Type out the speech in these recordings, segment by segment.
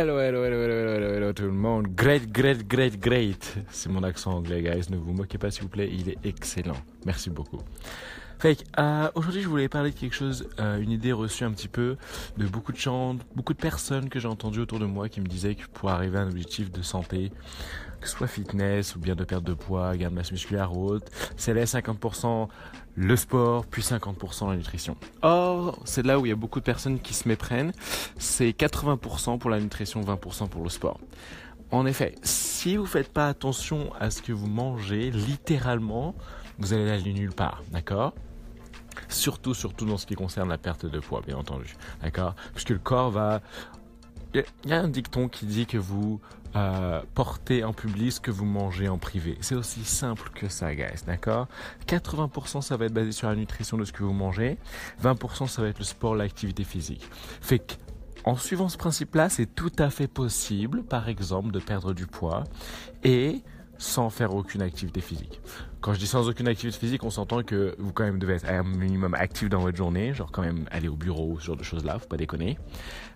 Hello, hello, hello, hello, hello, hello, tout le monde. Great, great, great, great. C'est mon accent anglais, guys. Ne vous moquez pas, s'il vous plaît. Il est excellent. Merci beaucoup. Fait euh, aujourd'hui, je voulais parler de quelque chose, euh, une idée reçue un petit peu de beaucoup de gens, beaucoup de personnes que j'ai entendues autour de moi qui me disaient que pour arriver à un objectif de santé, que ce soit fitness ou bien de perte de poids, gain de masse musculaire ou autre, c'est là 50% le sport, puis 50% la nutrition. Or, c'est là où il y a beaucoup de personnes qui se méprennent. C'est 80% pour la nutrition, 20% pour le sport. En effet, si vous faites pas attention à ce que vous mangez, littéralement, vous allez aller nulle part, d'accord? Surtout, surtout dans ce qui concerne la perte de poids, bien entendu. D'accord? Puisque le corps va... Il y a un dicton qui dit que vous euh, portez en public ce que vous mangez en privé. C'est aussi simple que ça, guys, d'accord? 80% ça va être basé sur la nutrition de ce que vous mangez, 20% ça va être le sport, l'activité physique. Fait que en suivant ce principe-là, c'est tout à fait possible, par exemple, de perdre du poids et sans faire aucune activité physique. Quand je dis sans aucune activité physique, on s'entend que vous quand même devez être un minimum actif dans votre journée, genre quand même aller au bureau, ce genre de choses-là, faut pas déconner.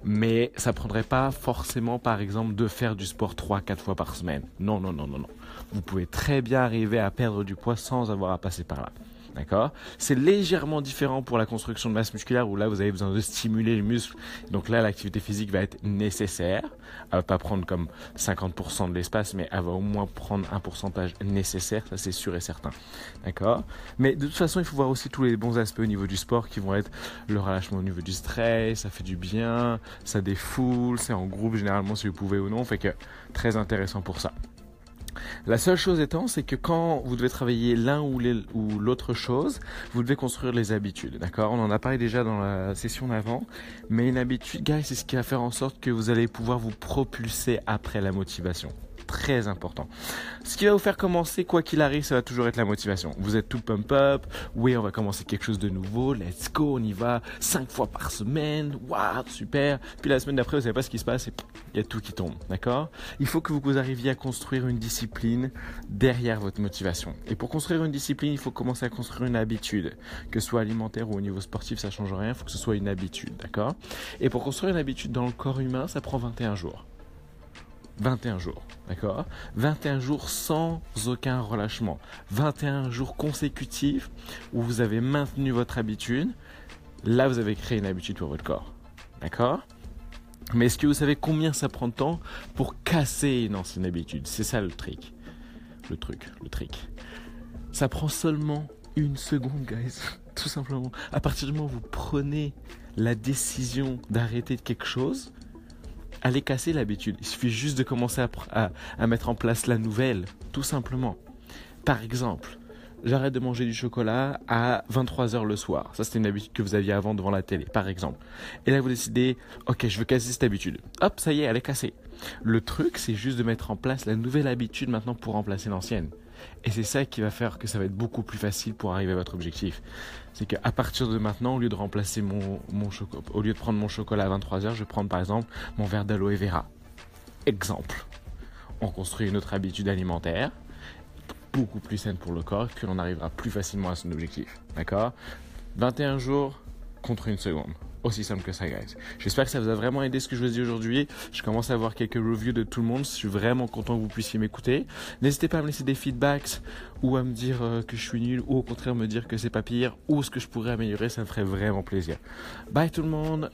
Mais ça prendrait pas forcément, par exemple, de faire du sport 3-4 fois par semaine. Non, non, non, non, non. Vous pouvez très bien arriver à perdre du poids sans avoir à passer par là. D'accord C'est légèrement différent pour la construction de masse musculaire où là vous avez besoin de stimuler les muscles. Donc là l'activité physique va être nécessaire. Elle va pas prendre comme 50% de l'espace mais elle va au moins prendre un pourcentage nécessaire, ça c'est sûr et certain. D'accord Mais de toute façon il faut voir aussi tous les bons aspects au niveau du sport qui vont être le relâchement au niveau du stress, ça fait du bien, ça défoule, c'est en groupe généralement si vous pouvez ou non, fait que très intéressant pour ça. La seule chose étant, c'est que quand vous devez travailler l'un ou l'autre chose, vous devez construire les habitudes, d'accord? On en a parlé déjà dans la session d'avant, mais une habitude, guys, c'est ce qui va faire en sorte que vous allez pouvoir vous propulser après la motivation très important. Ce qui va vous faire commencer, quoi qu'il arrive, ça va toujours être la motivation. Vous êtes tout pump up, oui, on va commencer quelque chose de nouveau, let's go, on y va, cinq fois par semaine, waouh, super. Puis la semaine d'après, vous savez pas ce qui se passe, il y a tout qui tombe, d'accord? Il faut que vous arriviez à construire une discipline derrière votre motivation. Et pour construire une discipline, il faut commencer à construire une habitude, que ce soit alimentaire ou au niveau sportif, ça change rien, il faut que ce soit une habitude, d'accord? Et pour construire une habitude dans le corps humain, ça prend 21 jours. 21 jours, d'accord? 21 jours sans aucun relâchement. 21 jours consécutifs où vous avez maintenu votre habitude. Là, vous avez créé une habitude pour votre corps. D'accord? Mais est-ce que vous savez combien ça prend de temps pour casser une ancienne habitude? C'est ça le trick. Le truc, le trick. Ça prend seulement une seconde, guys. Tout simplement. À partir du moment où vous prenez la décision d'arrêter quelque chose, allez casser l'habitude. Il suffit juste de commencer à, à, mettre en place la nouvelle, tout simplement. Par exemple, j'arrête de manger du chocolat à 23h le soir. Ça, c'était une habitude que vous aviez avant devant la télé, par exemple. Et là, vous décidez, ok, je veux casser cette habitude. Hop, ça y est, elle est cassée. Le truc, c'est juste de mettre en place la nouvelle habitude maintenant pour remplacer l'ancienne. Et c'est ça qui va faire que ça va être beaucoup plus facile pour arriver à votre objectif. C'est qu'à partir de maintenant, au lieu de remplacer mon, chocolat, au lieu de prendre mon chocolat à 23h, je vais prendre par exemple mon verre d'aloe vera. Exemple. On construit une autre habitude alimentaire, beaucoup plus saine pour le corps, que l'on arrivera plus facilement à son objectif. D'accord? 21 jours contre une seconde. Aussi simple que ça, guys. J'espère que ça vous a vraiment aidé ce que je vous ai dit aujourd'hui. Je commence à avoir quelques reviews de tout le monde. Je suis vraiment content que vous puissiez m'écouter. N'hésitez pas à me laisser des feedbacks ou à me dire euh, que je suis nul ou au contraire me dire que c'est pas pire ou ce que je pourrais améliorer. Ça me ferait vraiment plaisir. Bye tout le monde.